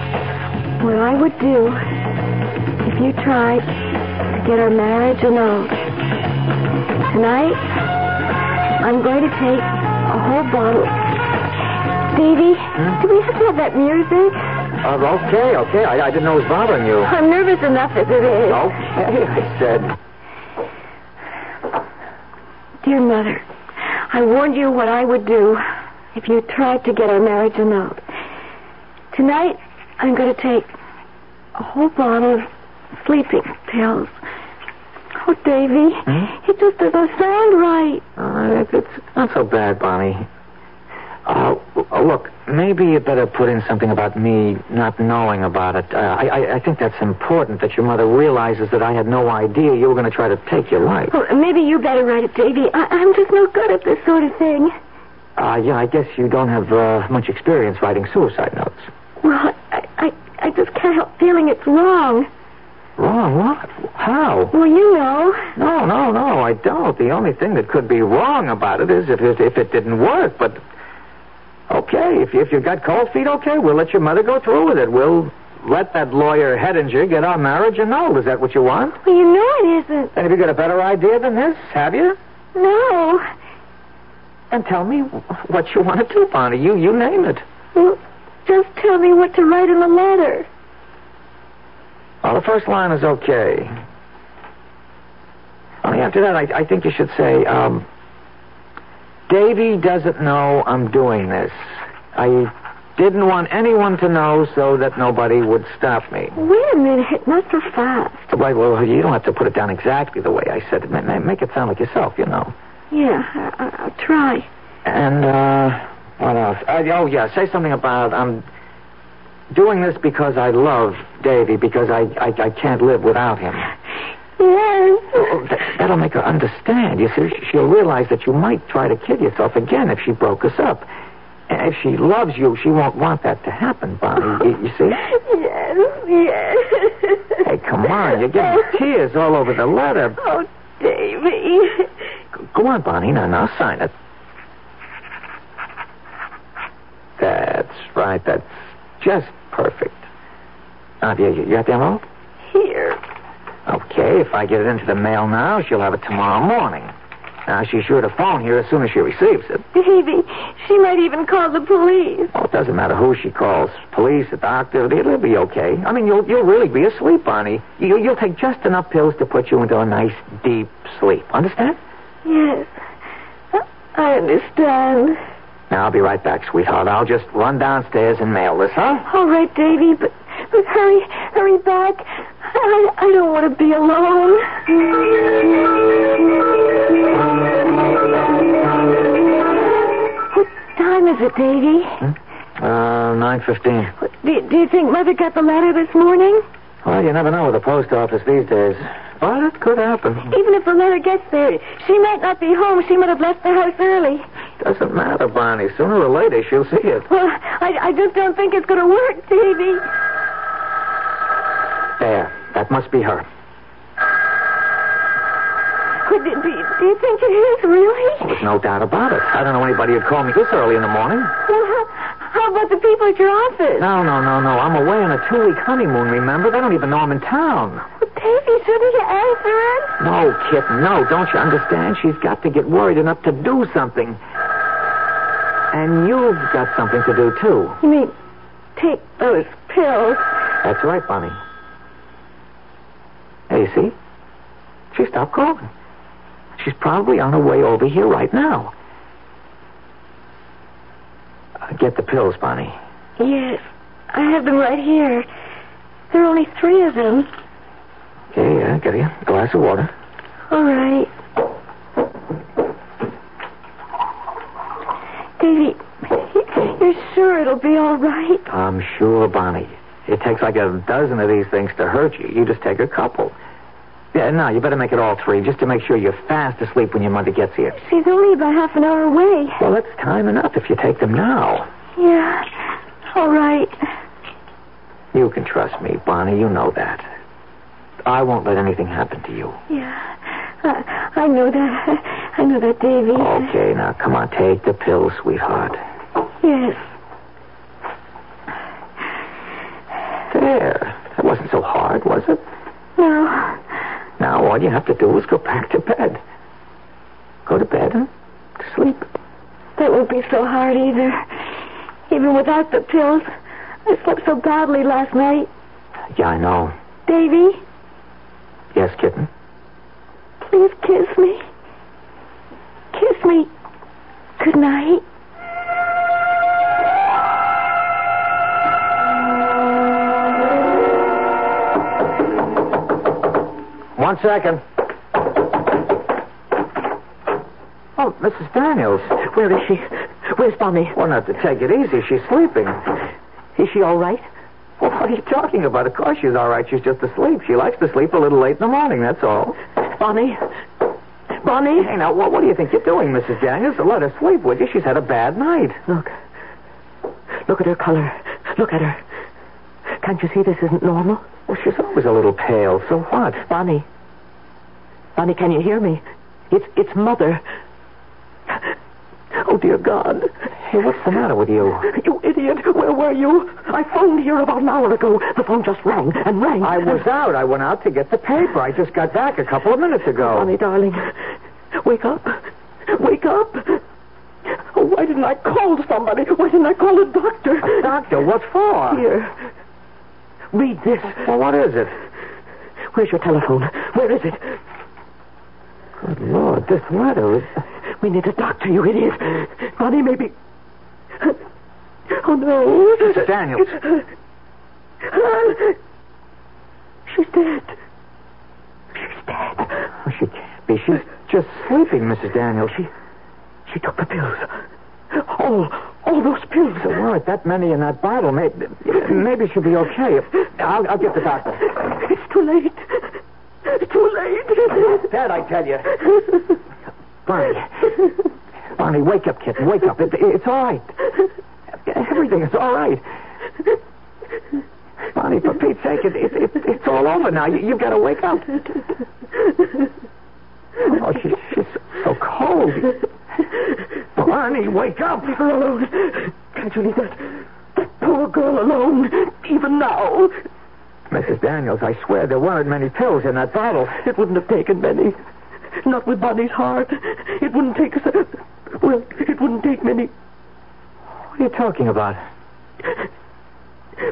[SPEAKER 4] what I would do if you tried to get our marriage annulled. Tonight, I'm going to take a whole bottle. Davy, do we have to have that music?
[SPEAKER 3] Uh, okay, okay. I, I didn't know it was bothering you.
[SPEAKER 4] I'm nervous enough as it is.
[SPEAKER 3] Okay, I said.
[SPEAKER 4] Dear Mother, I warned you what I would do if you tried to get our marriage annulled. Tonight, I'm going to take a whole bottle of sleeping pills. Oh, Davy, it just doesn't sound right.
[SPEAKER 3] Uh, it- it's not so bad, Bonnie. Uh, uh, look, maybe you better put in something about me not knowing about it. Uh, I, I, I think that's important that your mother realizes that I had no idea you were going to try to take your life.
[SPEAKER 4] Well, maybe you better write it, Davy. I- I'm just no good at this sort of thing.
[SPEAKER 3] Uh, yeah, I guess you don't have uh, much experience writing suicide notes.
[SPEAKER 4] Well, I, I, I just can't help feeling it's wrong.
[SPEAKER 3] Wrong? What? How?
[SPEAKER 4] Well, you know.
[SPEAKER 3] No, no, no, I don't. The only thing that could be wrong about it is if it, if it didn't work. But okay, if you, if you've got cold feet, okay, we'll let your mother go through with it. We'll let that lawyer Hedinger get our marriage annulled. Is that what you want?
[SPEAKER 4] Well, you know it isn't.
[SPEAKER 3] And have you got a better idea than this? Have you?
[SPEAKER 4] No.
[SPEAKER 3] And tell me what you want to do, Bonnie. You you name it.
[SPEAKER 4] Well, just tell me what to write in the letter.
[SPEAKER 3] Well, the first line is okay. Only after that, I, I think you should say, um, Davy doesn't know I'm doing this. I didn't want anyone to know so that nobody would stop me.
[SPEAKER 4] Wait a minute, not so fast.
[SPEAKER 3] Well, well, you don't have to put it down exactly the way I said it. Ma- ma- Make it sound like yourself, you know.
[SPEAKER 4] Yeah, I, I, I'll try.
[SPEAKER 3] And, uh, what else? Uh, oh, yeah, say something about I'm doing this because I love Davy, because I, I, I can't live without him.
[SPEAKER 4] Yes.
[SPEAKER 3] Oh, that, that'll make her understand. You see, she'll realize that you might try to kill yourself again if she broke us up. And if she loves you, she won't want that to happen, Bonnie. You, you see?
[SPEAKER 4] Yes, yes.
[SPEAKER 3] Hey, come on. You're getting tears all over the letter.
[SPEAKER 4] Oh, Davy.
[SPEAKER 3] Go on, Bonnie. Now, now, sign it. That's right. That's just perfect. Now, you, you got the envelope?
[SPEAKER 4] Here.
[SPEAKER 3] Okay, if I get it into the mail now, she'll have it tomorrow morning. Now, she's sure to phone here as soon as she receives it.
[SPEAKER 4] Davy, she might even call the police.
[SPEAKER 3] Oh, it doesn't matter who she calls. Police, a doctor, it'll be okay. I mean, you'll, you'll really be asleep, Bonnie. You, you'll take just enough pills to put you into a nice, deep sleep. Understand?
[SPEAKER 4] Yes. I understand.
[SPEAKER 3] Now, I'll be right back, sweetheart. I'll just run downstairs and mail this, huh?
[SPEAKER 4] All right, Davy, but, but hurry, hurry back. I, I don't want to be alone. What time is it, Davy?
[SPEAKER 3] Uh, 9.15.
[SPEAKER 4] Do, do you think Mother got the letter this morning?
[SPEAKER 3] Well, you never know with the post office these days. But it could happen.
[SPEAKER 4] Even if the letter gets there, she might not be home. She might have left the house early.
[SPEAKER 3] Doesn't matter, Bonnie. Sooner or later, she'll see it.
[SPEAKER 4] Well, I, I just don't think it's going to work, Davy.
[SPEAKER 3] There. That must be her.
[SPEAKER 4] Could it be, do you think it is, really?
[SPEAKER 3] There's no doubt about it. I don't know anybody who'd call me this early in the morning.
[SPEAKER 4] Well, how, how about the people at your office?
[SPEAKER 3] No, no, no, no. I'm away on a two-week honeymoon, remember? They don't even know I'm in town.
[SPEAKER 4] Well, Davy, shouldn't you answer it?
[SPEAKER 3] No, Kit, no. Don't you understand? She's got to get worried enough to do something. And you've got something to do, too.
[SPEAKER 4] You mean take those pills?
[SPEAKER 3] That's right, Bonnie. Hey, you see? She stopped calling. She's probably on her way over here right now. Uh, get the pills, Bonnie.
[SPEAKER 4] Yes, I have them right here. There are only three of them.
[SPEAKER 3] Okay, yeah, get you a glass of water.
[SPEAKER 4] All right. Davy, you're sure it'll be all right?
[SPEAKER 3] I'm sure, Bonnie. It takes like a dozen of these things to hurt you. You just take a couple. Yeah, no, you better make it all three, just to make sure you're fast asleep when your mother gets here.
[SPEAKER 4] She's only about half an hour away.
[SPEAKER 3] Well, that's time enough if you take them now.
[SPEAKER 4] Yeah, all right.
[SPEAKER 3] You can trust me, Bonnie. You know that. I won't let anything happen to you.
[SPEAKER 4] Yeah, I, I know that. I know that, Davy.
[SPEAKER 3] Okay, now come on, take the pills, sweetheart.
[SPEAKER 4] Yes.
[SPEAKER 3] There. That wasn't so hard, was it?
[SPEAKER 4] No.
[SPEAKER 3] Now all you have to do is go back to bed. Go to bed and sleep.
[SPEAKER 4] That won't be so hard either. Even without the pills. I slept so badly last night.
[SPEAKER 3] Yeah, I know.
[SPEAKER 4] Davy,
[SPEAKER 3] Yes, kitten.
[SPEAKER 4] please kiss me. Kiss me. Good night.
[SPEAKER 3] One second. Oh, Mrs. Daniels.
[SPEAKER 2] Where is she? Where's Bonnie?
[SPEAKER 3] Well, not to take it easy. She's sleeping.
[SPEAKER 2] Is she all right?
[SPEAKER 3] Well, what are you talking about? Of course she's all right. She's just asleep. She likes to sleep a little late in the morning, that's all.
[SPEAKER 2] Bonnie? Bonnie?
[SPEAKER 3] Hey, now, what, what do you think you're doing, Mrs. Daniels? Let her sleep, would you? She's had a bad night.
[SPEAKER 2] Look. Look at her color. Look at her. Can't you see this isn't normal?
[SPEAKER 3] Well, she's always a little pale. So what?
[SPEAKER 2] Bonnie. Bonnie, can you hear me? It's it's mother. Oh dear God.
[SPEAKER 3] Hey, what's the matter with you?
[SPEAKER 2] You idiot. Where were you? I phoned here about an hour ago. The phone just rang and rang.
[SPEAKER 3] I was out. I went out to get the paper. I just got back a couple of minutes ago.
[SPEAKER 2] Bonnie, darling. Wake up. Wake up. Oh, why didn't I call somebody? Why didn't I call a doctor?
[SPEAKER 3] A doctor? What for?
[SPEAKER 2] Here. Read this.
[SPEAKER 3] Well, what is it?
[SPEAKER 2] Where's your telephone? Where is it?
[SPEAKER 3] Good Lord, this letter is...
[SPEAKER 2] We need a doctor, you idiot. Bonnie may be... Oh, no.
[SPEAKER 3] Mrs. Daniels.
[SPEAKER 2] She's dead. She's dead.
[SPEAKER 3] Oh, she can't be. She's just sleeping, Mrs. Daniels.
[SPEAKER 2] She... She took the pills. All... All those pills.
[SPEAKER 3] There weren't that many in that bottle. Maybe, maybe she'll be okay. I'll, I'll get the doctor.
[SPEAKER 2] It's too late. It's too late.
[SPEAKER 3] Dad, I tell you. Bonnie. Bonnie, wake up, kitten. Wake up. It, it's all right. Everything is all right. Bonnie, for Pete's sake, it, it, it, it's all over now. You, you've got to wake up. Oh, she's, she's so cold. Bonnie, wake up.
[SPEAKER 2] Oh, leave her alone. Can't you leave that, that poor girl alone, even now?
[SPEAKER 3] Mrs. Daniels, I swear there weren't many pills in that bottle.
[SPEAKER 2] It wouldn't have taken many. Not with Bonnie's heart. It wouldn't take. Well, it wouldn't take many.
[SPEAKER 3] What are you talking about?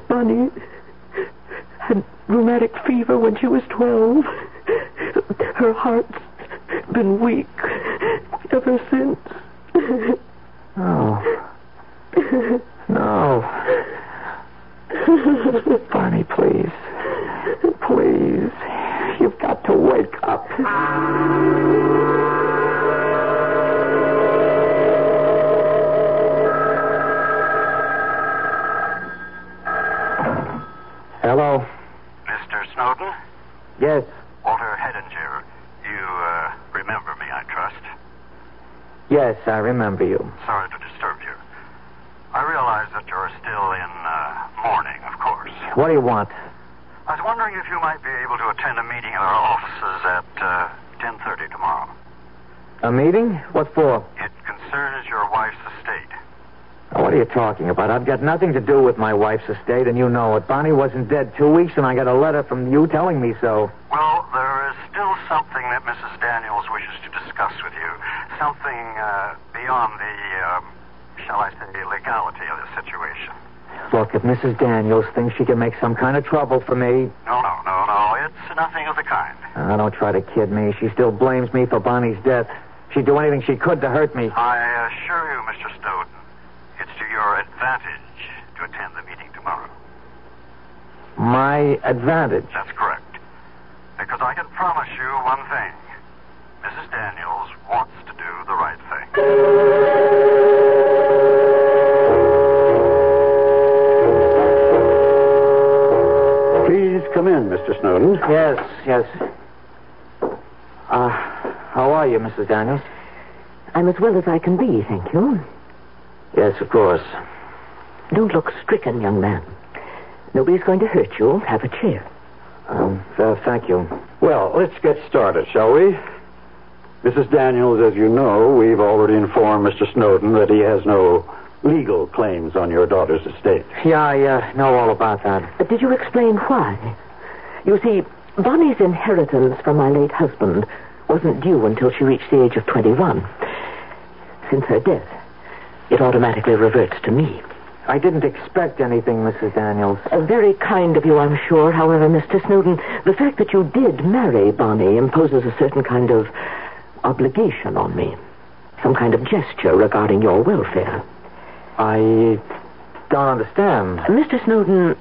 [SPEAKER 2] Bonnie had rheumatic fever when she was 12. Her heart's been weak ever since.
[SPEAKER 3] Oh. No. Barney, please. Please. You've got to wake up.
[SPEAKER 10] Remember
[SPEAKER 3] you.
[SPEAKER 10] Sorry to disturb you. I realize that you're still in, uh, mourning, of course.
[SPEAKER 3] What do you want?
[SPEAKER 10] I was wondering if you might be able to attend a meeting at our offices at, uh, 10.30 tomorrow.
[SPEAKER 3] A meeting? What for?
[SPEAKER 10] It concerns your wife's estate.
[SPEAKER 3] What are you talking about? I've got nothing to do with my wife's estate, and you know it. Bonnie wasn't dead two weeks, and I got a letter from you telling me so.
[SPEAKER 10] Well, there is still something that Mrs. Daniels wishes to discuss with you. Something uh, beyond the, um, shall I say, legality of the situation.
[SPEAKER 3] Look, if Mrs. Daniels thinks she can make some kind of trouble for me,
[SPEAKER 10] No, no, no, no. It's nothing of the kind.
[SPEAKER 3] uh, don't try to kid me. She still blames me for Bonnie's death. She'd do anything she could to hurt me.
[SPEAKER 10] I assure you, Mr. Snowden, it's to your advantage to attend the meeting tomorrow.
[SPEAKER 3] My advantage.
[SPEAKER 10] That's
[SPEAKER 3] Yes, yes. Uh, how are you, Mrs. Daniels?
[SPEAKER 2] I'm as well as I can be, thank you.
[SPEAKER 3] Yes, of course.
[SPEAKER 2] Don't look stricken, young man. Nobody's going to hurt you. Have a chair.
[SPEAKER 3] Um, uh, thank you.
[SPEAKER 11] Well, let's get started, shall we? Mrs. Daniels, as you know, we've already informed Mr. Snowden that he has no legal claims on your daughter's estate.
[SPEAKER 3] Yeah, I uh, know all about that.
[SPEAKER 2] Uh, did you explain why? You see, Bonnie's inheritance from my late husband wasn't due until she reached the age of 21. Since her death, it automatically reverts to me.
[SPEAKER 3] I didn't expect anything, Mrs. Daniels.
[SPEAKER 2] Uh, very kind of you, I'm sure. However, Mr. Snowden, the fact that you did marry Bonnie imposes a certain kind of obligation on me. Some kind of gesture regarding your welfare.
[SPEAKER 3] I don't understand.
[SPEAKER 2] Mr. Snowden,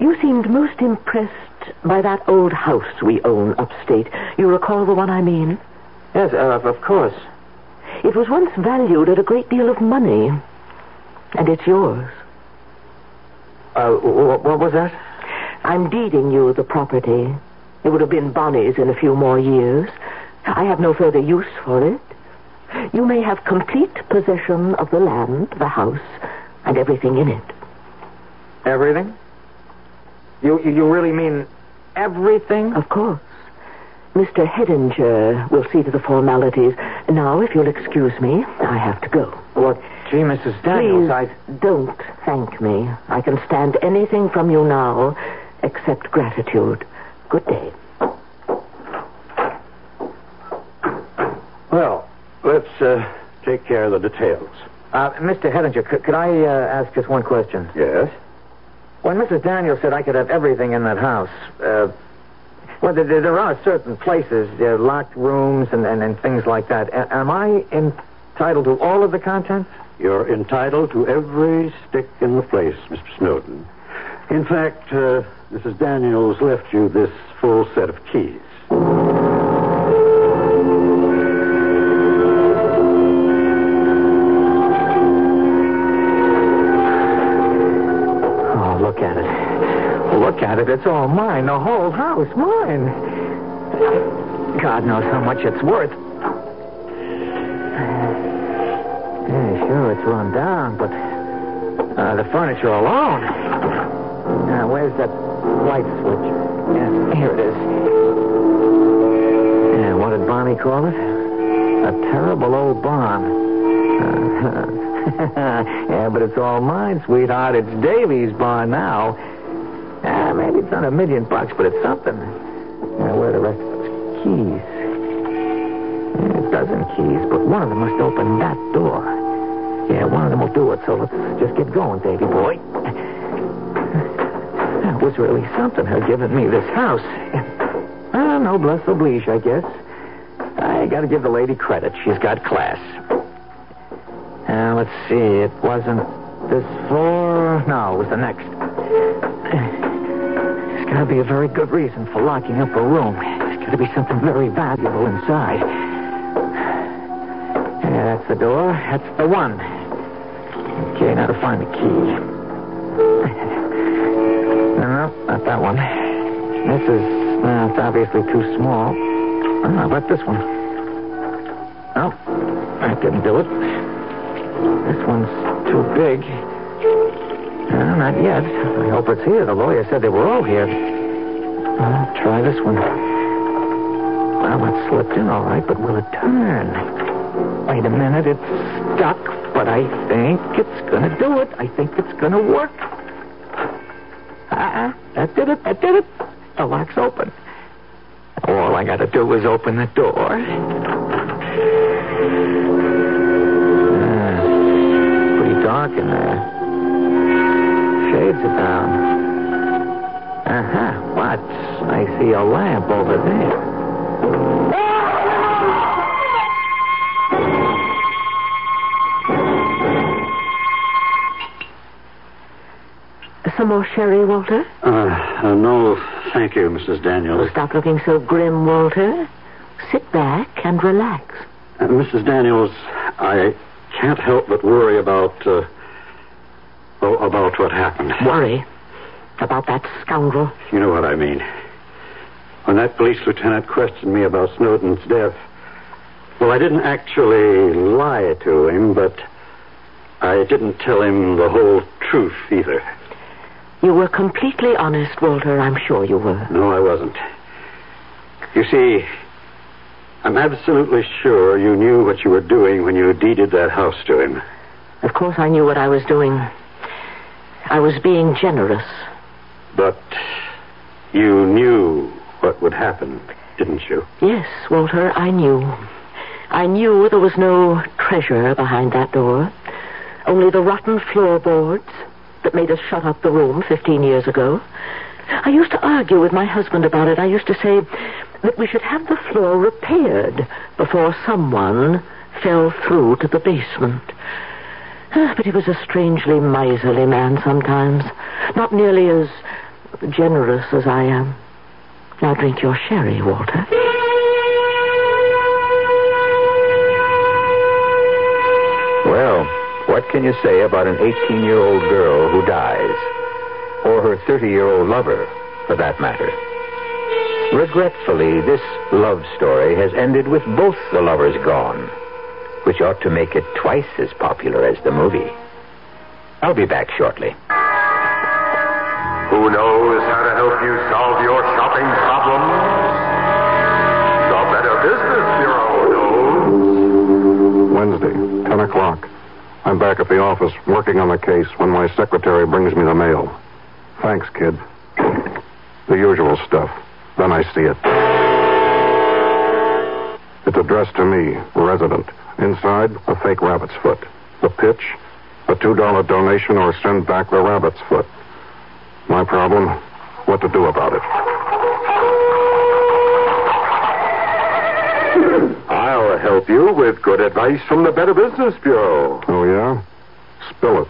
[SPEAKER 2] you seemed most impressed by that old house we own upstate. You recall the one I mean?
[SPEAKER 3] Yes, uh, of course.
[SPEAKER 2] It was once valued at a great deal of money. And it's yours.
[SPEAKER 3] Uh, what was that?
[SPEAKER 2] I'm deeding you the property. It would have been Bonnie's in a few more years. I have no further use for it. You may have complete possession of the land, the house, and everything in it.
[SPEAKER 3] Everything? You, you you really mean everything?
[SPEAKER 2] Of course. Mr. Hedinger will see to the formalities. Now, if you'll excuse me, I have to go.
[SPEAKER 3] What? Gee, Mrs. Daniels,
[SPEAKER 2] Please
[SPEAKER 3] I...
[SPEAKER 2] don't thank me. I can stand anything from you now except gratitude. Good day.
[SPEAKER 11] Well, let's uh, take care of the details.
[SPEAKER 3] Uh, Mr. Hedinger, could, could I uh, ask just one question?
[SPEAKER 11] Yes?
[SPEAKER 3] When Mrs. Daniels said I could have everything in that house, uh, well, there, there are certain places, uh, locked rooms and, and, and things like that. A- am I entitled to all of the contents?
[SPEAKER 11] You're entitled to every stick in the place, Mr. Snowden. In fact, uh, Mrs. Daniels left you this full set of keys.
[SPEAKER 3] It. It's all mine. The whole house. Mine. God knows how much it's worth. Yeah, sure, it's run down, but uh, the furniture alone. Now, where's that light switch? Yeah, here it is. Yeah, what did Bonnie call it? A terrible old barn. [laughs] yeah, but it's all mine, sweetheart. It's Davy's barn now. Maybe it's not a million bucks, but it's something. Now, where are the rest of those keys? A dozen keys, but one of them must open that door. Yeah, one of them will do it, so let's just get going, Davy boy. That was really something, her giving me this house. Ah, noblesse oblige, I guess. I gotta give the lady credit. She's got class. Now, let's see. It wasn't this floor. No, it was the next. Gotta be a very good reason for locking up a room. There's gotta be something very valuable inside. Yeah, that's the door. That's the one. Okay, now to find the key. [laughs] No, not that one. This is, uh, it's obviously too small. Oh, how about this one? Oh, that didn't do it. This one's too big. No, not yet. I hope it's here. The lawyer said they were all here. I'll try this one. Well, it slipped in all right, but will it turn? Wait a minute. It's stuck, but I think it's going to do it. I think it's going to work. Ah, that did it. That did it. The lock's open. All I got to do is open the door. Ah, pretty dark in there. Shades are down. Uh-huh. What? I see a lamp over there.
[SPEAKER 2] Some more sherry, Walter?
[SPEAKER 11] Uh, uh, no, thank you, Mrs. Daniels.
[SPEAKER 2] Stop looking so grim, Walter. Sit back and relax.
[SPEAKER 11] Uh, Mrs. Daniels, I can't help but worry about, uh, Oh, about what happened.
[SPEAKER 2] Worry about that scoundrel.
[SPEAKER 11] You know what I mean. When that police lieutenant questioned me about Snowden's death, well, I didn't actually lie to him, but I didn't tell him the whole truth either.
[SPEAKER 2] You were completely honest, Walter. I'm sure you were.
[SPEAKER 11] No, I wasn't. You see, I'm absolutely sure you knew what you were doing when you deeded that house to him.
[SPEAKER 2] Of course, I knew what I was doing. I was being generous.
[SPEAKER 11] But you knew what would happen, didn't you?
[SPEAKER 2] Yes, Walter, I knew. I knew there was no treasure behind that door. Only the rotten floorboards that made us shut up the room 15 years ago. I used to argue with my husband about it. I used to say that we should have the floor repaired before someone fell through to the basement. Ah, But he was a strangely miserly man sometimes. Not nearly as generous as I am. Now drink your sherry, Walter.
[SPEAKER 1] Well, what can you say about an 18 year old girl who dies? Or her 30 year old lover, for that matter? Regretfully, this love story has ended with both the lovers gone, which ought to make it twice as popular as the movie. I'll be back shortly.
[SPEAKER 12] Who knows how to help you solve your shopping problems? The Better Business Bureau knows.
[SPEAKER 14] Wednesday, 10 o'clock. I'm back at the office working on the case when my secretary brings me the mail. Thanks, kid. The usual stuff. Then I see it. It's addressed to me, resident. Inside, a fake rabbit's foot. The pitch, a $2 donation or send back the rabbit's foot. My problem, what to do about it.
[SPEAKER 12] I'll help you with good advice from the Better Business Bureau.
[SPEAKER 14] Oh, yeah? Spill it.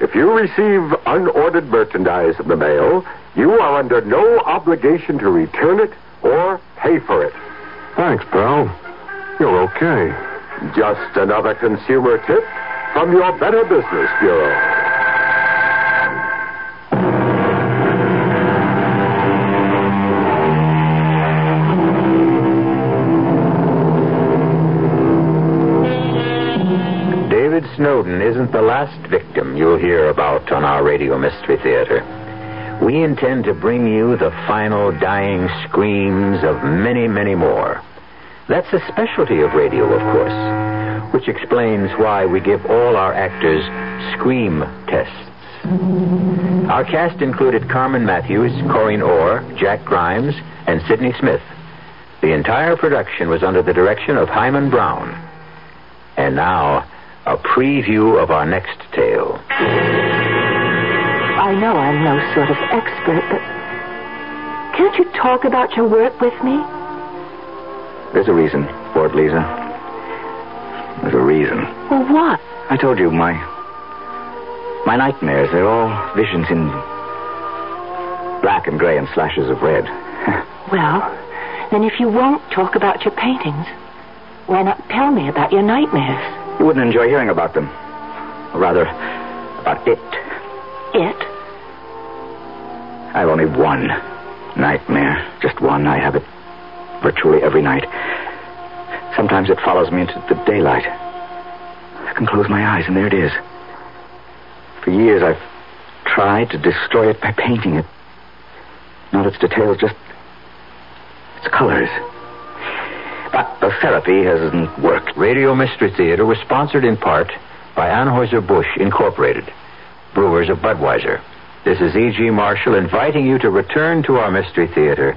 [SPEAKER 12] If you receive unordered merchandise in the mail, you are under no obligation to return it or pay for it.
[SPEAKER 14] Thanks, pal. You're okay.
[SPEAKER 12] Just another consumer tip from your Better Business Bureau.
[SPEAKER 1] David Snowden isn't the last victim you'll hear about on our Radio Mystery Theater. We intend to bring you the final dying screams of many, many more. That's a specialty of radio, of course, which explains why we give all our actors scream tests. Our cast included Carmen Mathews, Corinne Orr, Jack Grimes, and Sidney Smith. The entire production was under the direction of Himan Brown. And now, a preview of our next tale.
[SPEAKER 2] I know I'm no sort of expert, but can't you talk about your work with me?
[SPEAKER 15] There's a reason for it, Lisa. There's a reason.
[SPEAKER 2] Well, what?
[SPEAKER 15] I told you, my. My nightmares, they're all visions in black and gray and slashes of red. [laughs]
[SPEAKER 2] Well, then if you won't talk about your paintings, why not tell me about your nightmares?
[SPEAKER 15] You wouldn't enjoy hearing about them. Or rather, about it.
[SPEAKER 2] It?
[SPEAKER 15] I've only one nightmare. Just one. I have it virtually every night. Sometimes it follows me into the daylight. I can close my eyes, and there it is. For years, I've tried to destroy it by painting it. Not its details, just its colors. But the therapy hasn't worked.
[SPEAKER 1] Radio Mystery Theater was sponsored in part by Anheuser-Busch Incorporated, brewers of Budweiser. This is E.G. Marshall inviting you to return to our Mystery Theater